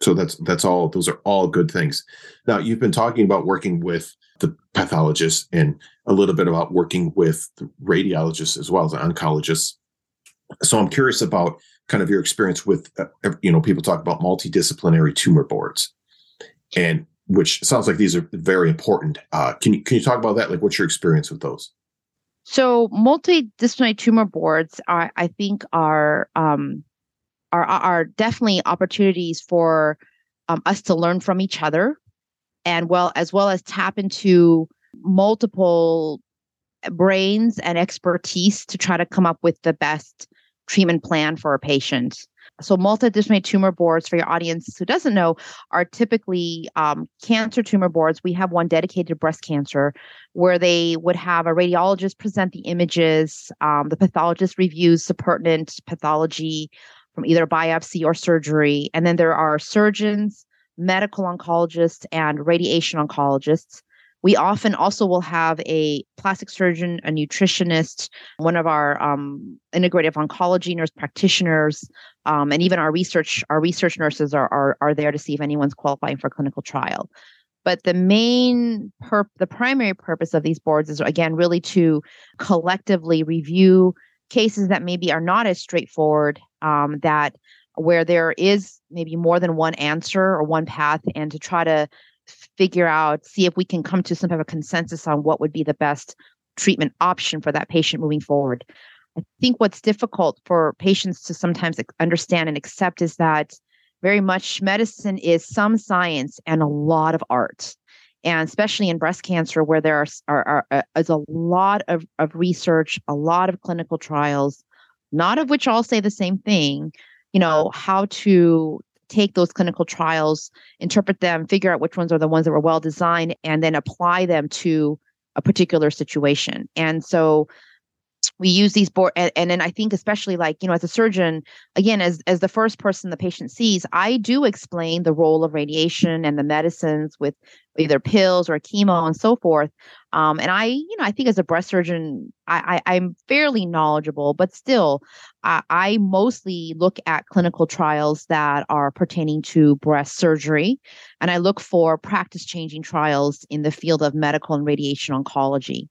so that's that's all those are all good things now you've been talking about working with the pathologist and a little bit about working with the radiologists as well as the oncologists so i'm curious about kind of your experience with uh, you know people talk about multidisciplinary tumor boards and which sounds like these are very important. Uh, can you can you talk about that? Like, what's your experience with those? So, multidisciplinary tumor boards, are, I think, are um, are are definitely opportunities for um, us to learn from each other, and well as well as tap into multiple brains and expertise to try to come up with the best treatment plan for a patient. So, multidisciplinary tumor boards, for your audience who doesn't know, are typically um, cancer tumor boards. We have one dedicated to breast cancer, where they would have a radiologist present the images, um, the pathologist reviews the pertinent pathology from either biopsy or surgery, and then there are surgeons, medical oncologists, and radiation oncologists we often also will have a plastic surgeon, a nutritionist, one of our um, integrative oncology nurse practitioners, um, and even our research our research nurses are, are are there to see if anyone's qualifying for clinical trial. But the main perp, the primary purpose of these boards is again really to collectively review cases that maybe are not as straightforward, um, that where there is maybe more than one answer or one path, and to try to figure out, see if we can come to some type of consensus on what would be the best treatment option for that patient moving forward. I think what's difficult for patients to sometimes understand and accept is that very much medicine is some science and a lot of art. And especially in breast cancer, where there are, are, are uh, is a lot of, of research, a lot of clinical trials, not of which all say the same thing, you know, how to take those clinical trials, interpret them, figure out which ones are the ones that were well designed, and then apply them to a particular situation. And so we use these board and, and then i think especially like you know as a surgeon again as as the first person the patient sees i do explain the role of radiation and the medicines with either pills or chemo and so forth. Um, and i you know i think as a breast surgeon i, I am fairly knowledgeable but still I, I mostly look at clinical trials that are pertaining to breast surgery and i look for practice changing trials in the field of medical and radiation oncology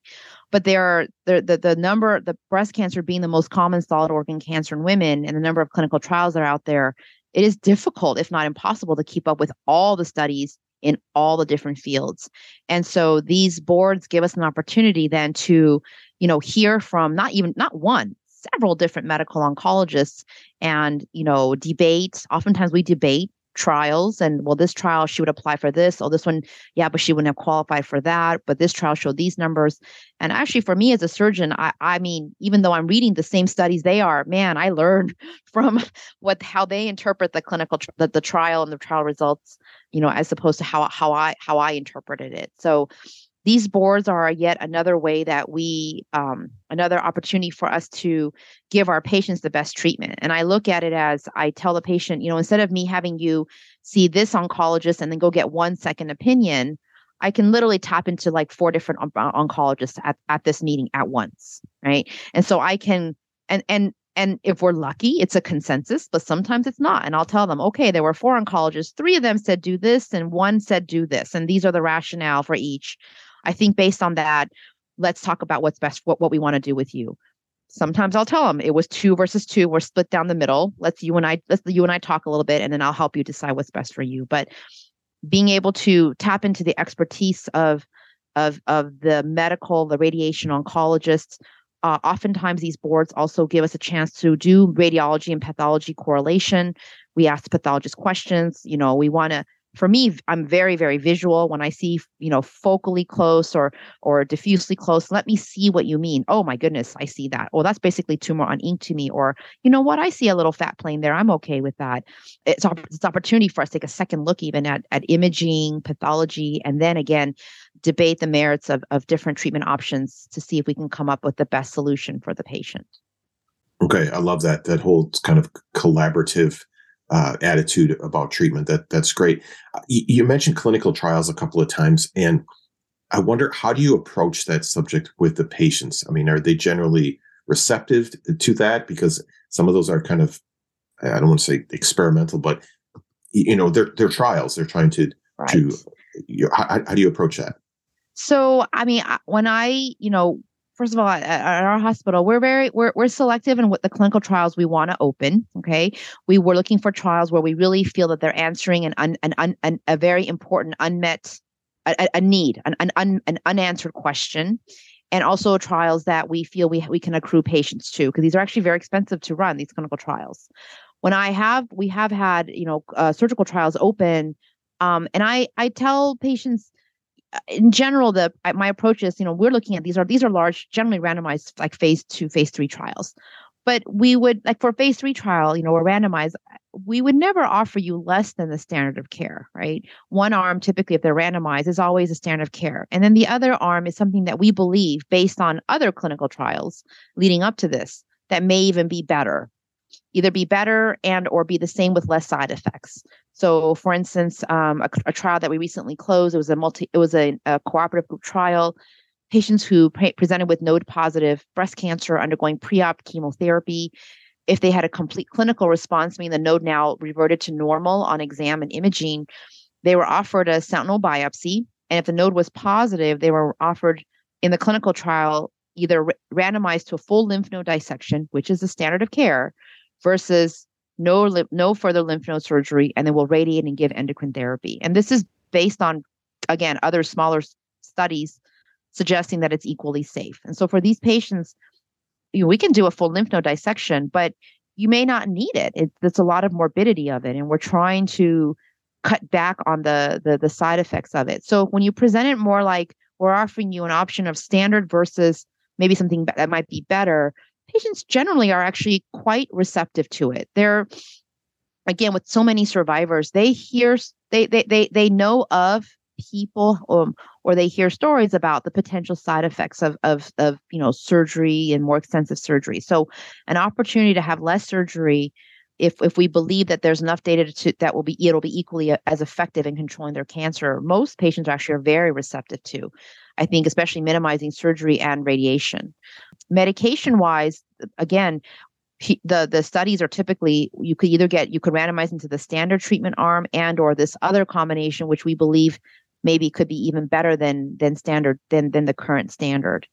but there are the, the the number the breast cancer being the most common solid organ cancer in women and the number of clinical trials that are out there it is difficult if not impossible to keep up with all the studies in all the different fields. And so these boards give us an opportunity then to you know hear from not even not one several different medical oncologists and you know debate. Oftentimes we debate trials and well this trial she would apply for this or this one yeah but she wouldn't have qualified for that but this trial showed these numbers. And actually for me as a surgeon i i mean even though i'm reading the same studies they are man i learned from what how they interpret the clinical the, the trial and the trial results you know as opposed to how how i how i interpreted it. So these boards are yet another way that we um, another opportunity for us to give our patients the best treatment. And i look at it as i tell the patient you know instead of me having you see this oncologist and then go get one second opinion i can literally tap into like four different oncologists at, at this meeting at once right? And so i can and and and if we're lucky it's a consensus but sometimes it's not. And i'll tell them okay there were four oncologists. Three of them said do this and one said do this. And these are the rationale for each I think based on that, let's talk about what's best, what, what we want to do with you. Sometimes I'll tell them it was two versus two. We're split down the middle. Let's you and I, let's you and I talk a little bit, and then I'll help you decide what's best for you. But being able to tap into the expertise of of of the medical, the radiation oncologists. Uh, oftentimes, these boards also give us a chance to do radiology and pathology correlation. We ask the pathologist questions. You know, we want to for me i'm very very visual. When i see you know focally close or or diffusely close let me see what you mean. Oh my goodness i see that. Oh that's basically tumor on ink to me or you know what i see a little fat plane there. I'm okay with that. It's it's opportunity for us to take a second look even at at imaging pathology and then again debate the merits of of different treatment options to see if we can come up with the best solution for the patient. Okay i love that that whole kind of collaborative uh, attitude about treatment. That that's great. Uh, you, you mentioned clinical trials a couple of times, and I wonder how do you approach that subject with the patients? I mean, are they generally receptive to that? Because some of those are kind of I don't want to say experimental, but you know, they're they're trials. They're trying to right. to you know, how, how do you approach that? So, I mean, when I, you know, first of all, at, at, our hospital, we're very we're we're selective in what the clinical trials we want to open. Okay, we were looking for trials where we really feel that they're answering an un, an, an a very important unmet a, a need, an an, un, an unanswered question, and also trials that we feel we we can accrue patients to because these are actually very expensive to run these clinical trials. When I have we have had you know uh, surgical trials open, um, and I I tell patients Uh, in general, the my approach is, you know, we're looking at these are these are large, generally randomized, like phase two, phase three trials. But we would like for phase three trial, you know, or randomized, we would never offer you less than the standard of care, right? One arm, typically, if they're randomized, is always a standard of care. And then the other arm is something that we believe, based on other clinical trials leading up to this, that may even be better either be better and or be the same with less side effects. So for instance um, a, a, trial that we recently closed it was a multi it was a, a cooperative group trial. Patients who pre- presented with node positive breast cancer undergoing pre-op chemotherapy. If they had a complete clinical response meaning the node now reverted to normal on exam and imaging they were offered a sentinel biopsy. And if the node was positive they were offered in the clinical trial either randomized to a full lymph node dissection which is the standard of care versus no no further lymph node surgery and then we'll radiate and give endocrine therapy. And this is based on again other smaller studies suggesting that it's equally safe. And so for these patients you know, we can do a full lymph node dissection but you may not need it. it it's a lot of morbidity of it and we're trying to cut back on the, the the side effects of it. So when you present it more like we're offering you an option of standard versus maybe something that might be better patients generally are actually quite receptive to it. They're again with so many survivors, they hear they they they they know of people um, or they hear stories about the potential side effects of of of you know surgery and more extensive surgery. So an opportunity to have less surgery if if we believe that there's enough data to that will be it'll be equally as effective in controlling their cancer most patients actually are very receptive to i think especially minimizing surgery and radiation medication wise again the the studies are typically you could either get you could randomize into the standard treatment arm and or this other combination which we believe maybe could be even better than than standard than than the current standard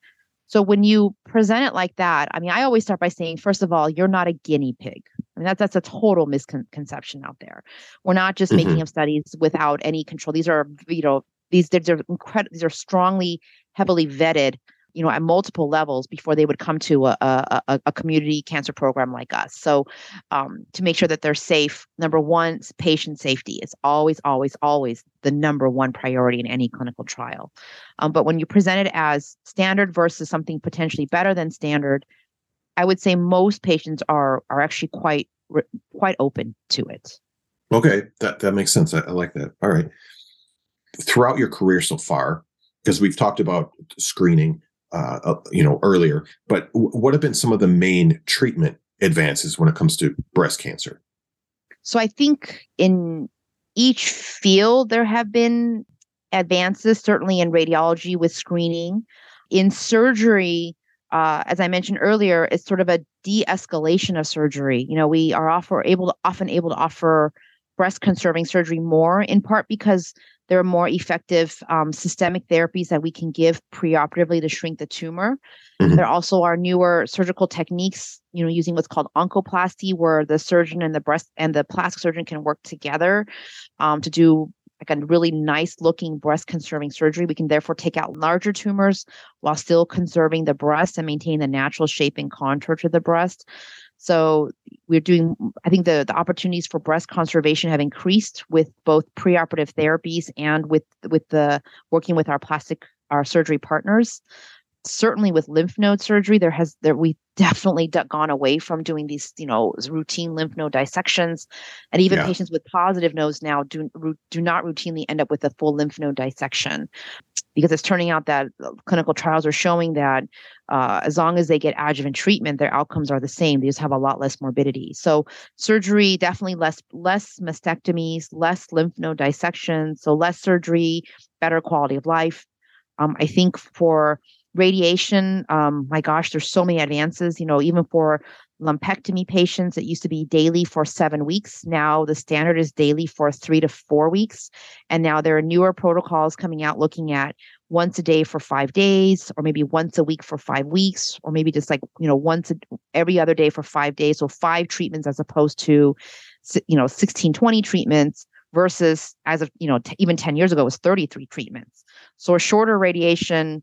so when you present it like that i mean i always start by saying first of all you're not a guinea pig I mean, that's that's a total misconception out there. We're not just mm-hmm. making up studies without any control. These are, you know, these these are incredible. These are strongly, heavily vetted, you know, at multiple levels before they would come to a a, a community cancer program like us. So, um, to make sure that they're safe, number one, patient safety is always, always, always the number one priority in any clinical trial. Um, but when you present it as standard versus something potentially better than standard, I would say most patients are are actually quite quite open to it. Okay, that that makes sense. I, I like that. All right. Throughout your career so far, because we've talked about screening, uh, uh, you know, earlier, but what have been some of the main treatment advances when it comes to breast cancer? So I think in each field there have been advances, certainly in radiology with screening. In surgery, uh, as I mentioned earlier, it's sort of a de-escalation of surgery. You know, we are offer able to often able to offer breast conserving surgery more, in part because there are more effective um, systemic therapies that we can give preoperatively to shrink the tumor. Mm-hmm. There also are newer surgical techniques, you know, using what's called oncoplasty, where the surgeon and the breast and the plastic surgeon can work together um, to do like a really nice looking breast conserving surgery. We can therefore take out larger tumors while still conserving the breast and maintain the natural shape and contour to the breast. So we're doing, I think the, the opportunities for breast conservation have increased with both preoperative therapies and with with the working with our plastic our surgery partners certainly with lymph node surgery there has there we definitely gone away from doing these you know routine lymph node dissections. And even yeah. patients with positive nodes now do do not routinely end up with a full lymph node dissection because it's turning out that uh, clinical trials are showing that uh, as long as they get adjuvant treatment their outcomes are the same. They just have a lot less morbidity. So surgery definitely less less mastectomies less lymph node dissections so less surgery better quality of life. Um, i think for radiation um, my gosh there's so many advances you know even for lumpectomy patients it used to be daily for seven weeks now the standard is daily for three to four weeks and now there are newer protocols coming out looking at once a day for five days, or maybe once a week for five weeks, or maybe just like, you know, once a, every other day for five days. So five treatments as opposed to, you know, 16, 20 treatments versus as of, you know, t- even 10 years ago was 33 treatments. So a shorter radiation,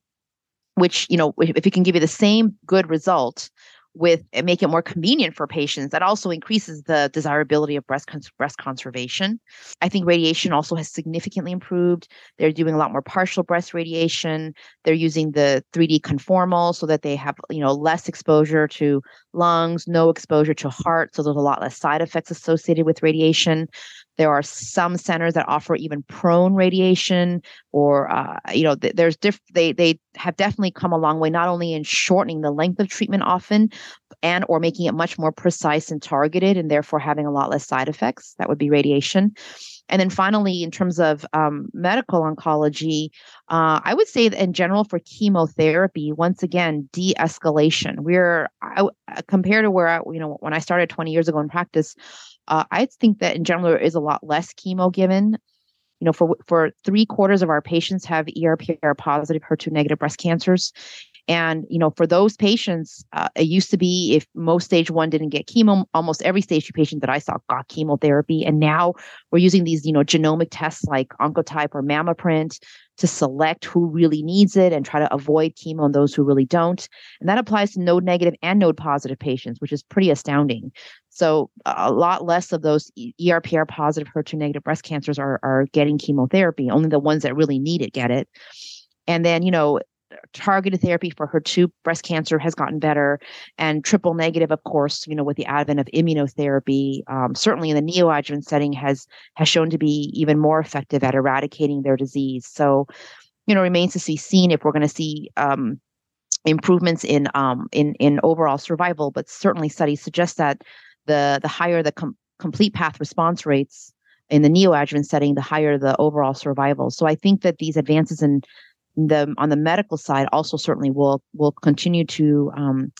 which, you know, if it can give you the same good result with and make it more convenient for patients that also increases the desirability of breast cons- breast conservation. I think radiation also has significantly improved. They're doing a lot more partial breast radiation. They're using the 3d conformal so that they have you know less exposure to lungs no exposure to heart so there's a lot less side effects associated with radiation there are some centers that offer even prone radiation, or uh, you know, th- there's diff- they they have definitely come a long way, not only in shortening the length of treatment often, and or making it much more precise and targeted, and therefore having a lot less side effects. That would be radiation. And then finally, in terms of um, medical oncology, uh, I would say that in general for chemotherapy, once again, de-escalation. We're I, compared to where I, you know when I started 20 years ago in practice, uh, I think that in general there is a lot less chemo given. You know, for for three quarters of our patients have ERPR positive, HER2 negative breast cancers, and you know, for those patients, uh, it used to be if most stage one didn't get chemo, almost every stage two patient that I saw got chemotherapy, and now we're using these you know genomic tests like Oncotype or MammaPrint to select who really needs it and try to avoid chemo and those who really don't. And that applies to node negative and node positive patients, which is pretty astounding. So a lot less of those ERPR positive HER2 negative breast cancers are, are getting chemotherapy. Only the ones that really need it get it. And then, you know, targeted therapy for HER2 breast cancer has gotten better and triple negative of course you know with the advent of immunotherapy um, certainly in the neoadjuvant setting has has shown to be even more effective at eradicating their disease so you know remains to be seen if we're going to see um, improvements in um, in in overall survival but certainly studies suggest that the the higher the com- complete path response rates in the neoadjuvant setting the higher the overall survival so i think that these advances in the on the medical side also certainly will will continue to um,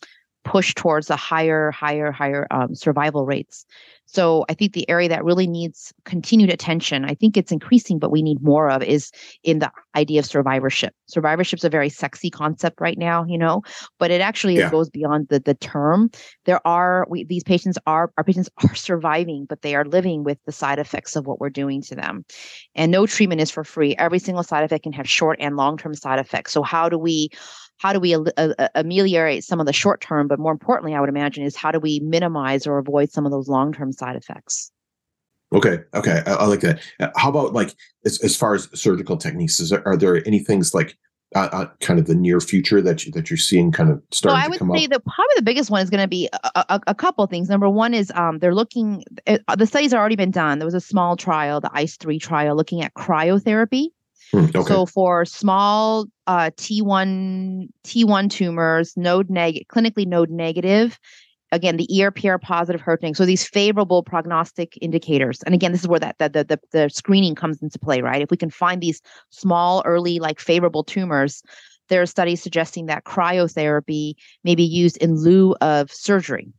push towards a higher, higher, higher um, survival rates. So I think the area that really needs continued attention, I think it's increasing, but we need more of is in the idea of survivorship. Survivorship is a very sexy concept right now, you know, but it actually yeah. goes beyond the the term. There are we, these patients are our patients are surviving, but they are living with the side effects of what we're doing to them. And no treatment is for free. Every single side effect can have short and long term side effects. So how do we how do we uh, ameliorate some of the short term but more importantly i would imagine is how do we minimize or avoid some of those long term side effects okay okay I, I, like that uh, how about like as, as far as surgical techniques is there, are there any things like uh, uh, kind of the near future that you, that you're seeing kind of starting well, I would say up? the probably the biggest one is going to be a, a, a, couple things. Number one is um, they're looking. It, the studies have already been done. There was a small trial, the ICE three trial, looking at cryotherapy Hmm, okay. So for small uh, T1 T1 tumors, node negative, clinically node negative, again the ERPR positive HER2. So these favorable prognostic indicators, and again this is where that, that the, the the screening comes into play, right? If we can find these small, early, like favorable tumors, there are studies suggesting that cryotherapy may be used in lieu of surgery,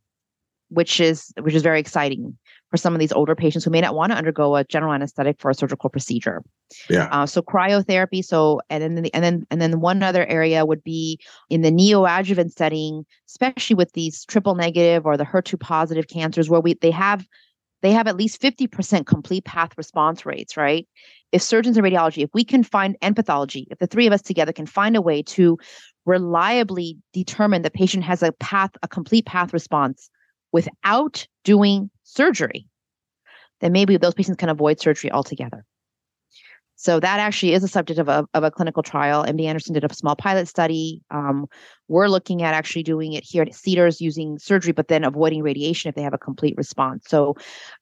which is which is very exciting for some of these older patients who may not want to undergo a general anesthetic for a surgical procedure. Yeah. Uh, so cryotherapy. So and then the, and then and then one other area would be in the neoadjuvant setting, especially with these triple negative or the HER2 positive cancers, where we they have they have at least 50% complete path response rates, right? If surgeons and radiology, if we can find and pathology, if the three of us together can find a way to reliably determine the patient has a path, a complete path response without doing surgery, then maybe those patients can avoid surgery altogether. So that actually is a subject of a, of a clinical trial. MD Anderson did a small pilot study. Um, we're looking at actually doing it here at Cedars using surgery, but then avoiding radiation if they have a complete response. So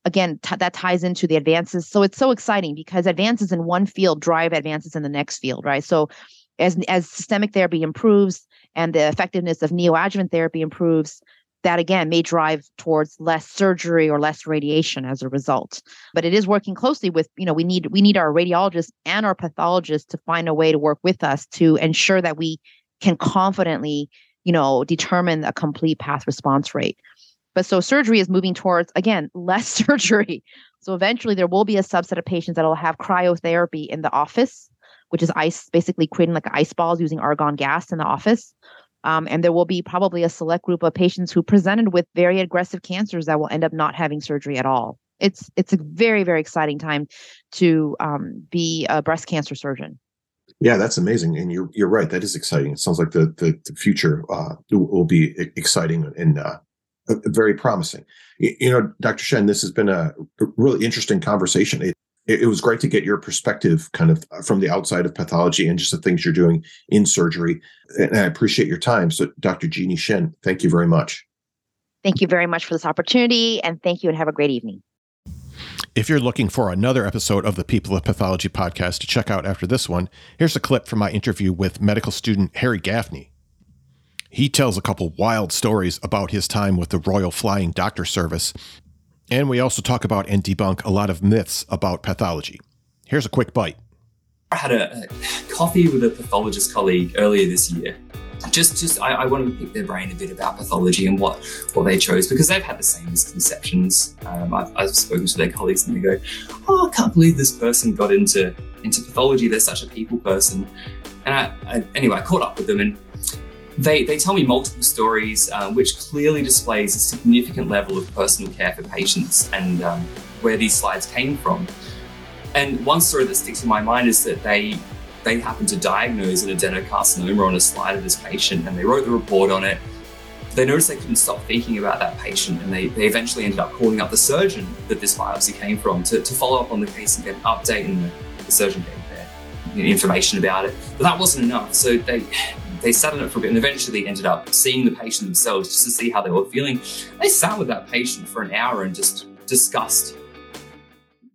again, t- that ties into the advances. So it's so exciting because advances in one field drive advances in the next field, right? So as as systemic therapy improves and the effectiveness of neoadjuvant therapy improves, that again may drive towards less surgery or less radiation as a result. But it is working closely with you know we need we need our radiologists and our pathologists to find a way to work with us to ensure that we can confidently you know determine a complete path response rate. But so surgery is moving towards again less surgery. So eventually there will be a subset of patients that will have cryotherapy in the office which is ice, basically creating like ice balls using argon gas in the office. Um, and there will be probably a select group of patients who presented with very aggressive cancers that will end up not having surgery at all. It's it's a very very exciting time to um, be a breast cancer surgeon. Yeah, that's amazing, and you're you're right. That is exciting. It sounds like the the, the future uh, will be exciting and uh, very promising. You know, Dr. Shen, this has been a really interesting conversation. It, it was great to get your perspective kind of uh, from the outside of pathology and just the things you're doing in surgery. And I appreciate your time. So, Dr. Jeannie Shen, thank you very much. Thank you very much for this opportunity. And thank you and have a great evening. If you're looking for another episode of the People of Pathology podcast to check out after this one, here's a clip from my interview with medical student Harry Gaffney. He tells a couple wild stories about his time with the Royal Flying Doctor Service and we also talk about and debunk a lot of myths about pathology. Here's a quick bite. I had a, a coffee with a pathologist colleague earlier this year. Just, just I, I, wanted to pick their brain a bit about pathology and what, what they chose because they've had the same misconceptions. Um, I've, I've spoken to their colleagues and they go, "Oh, I can't believe this person got into into pathology. They're such a people person." And I, I anyway, I caught up with them and they, they tell me multiple stories, uh, which clearly displays a significant level of personal care for patients and um, where these slides came from. And one story that sticks in my mind is that they they happened to diagnose an adenocarcinoma on a slide of this patient, and they wrote the report on it. They noticed they couldn't stop thinking about that patient, and they, they eventually ended up calling up the surgeon that this biopsy came from to, to follow up on the case and get an update. And the, the surgeon gave their information about it. But that wasn't enough. So they they sat on it for a bit and eventually ended up seeing the patient themselves just to see how they were feeling. They sat with that patient for an hour and just discussed,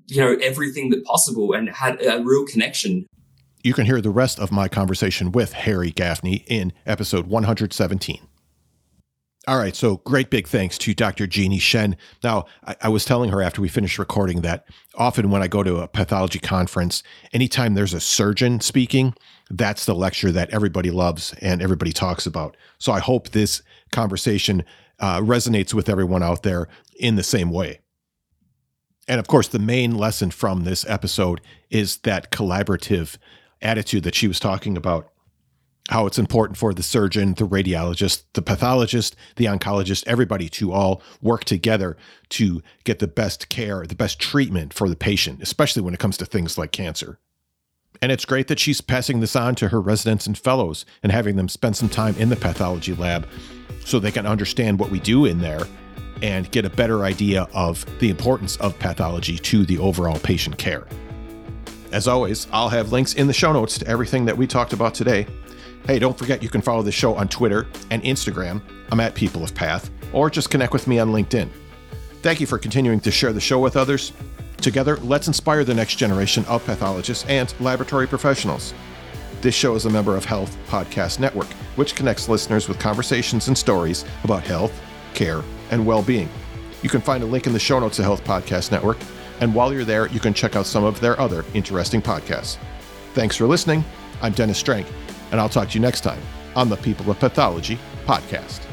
you know, everything that possible and had a real connection. You can hear the rest of my conversation with Harry Gaffney in episode 117. All right, so great big thanks to Dr. Jeannie Shen. Now, I, I, was telling her after we finished recording that often when I go to a pathology conference, anytime there's a surgeon speaking, that's the lecture that everybody loves and everybody talks about. So I hope this conversation uh, resonates with everyone out there in the same way. And of course, the main lesson from this episode is that collaborative attitude that she was talking about how it's important for the surgeon, the radiologist, the pathologist, the oncologist, everybody to all work together to get the best care, the best treatment for the patient, especially when it comes to things like cancer. And it's great that she's passing this on to her residents and fellows and having them spend some time in the pathology lab so they can understand what we do in there and get a better idea of the importance of pathology to the overall patient care. As always, I'll have links in the show notes to everything that we talked about today Hey, don't forget you can follow the show on Twitter and Instagram. I'm at People of Path, or just connect with me on LinkedIn. Thank you for continuing to share the show with others. Together, let's inspire the next generation of pathologists and laboratory professionals. This show is a member of Health Podcast Network, which connects listeners with conversations and stories about health, care, and well being. You can find a link in the show notes of Health Podcast Network, and while you're there, you can check out some of their other interesting podcasts. Thanks for listening. I'm Dennis Strenk and I'll talk to you next time on the People of Pathology podcast.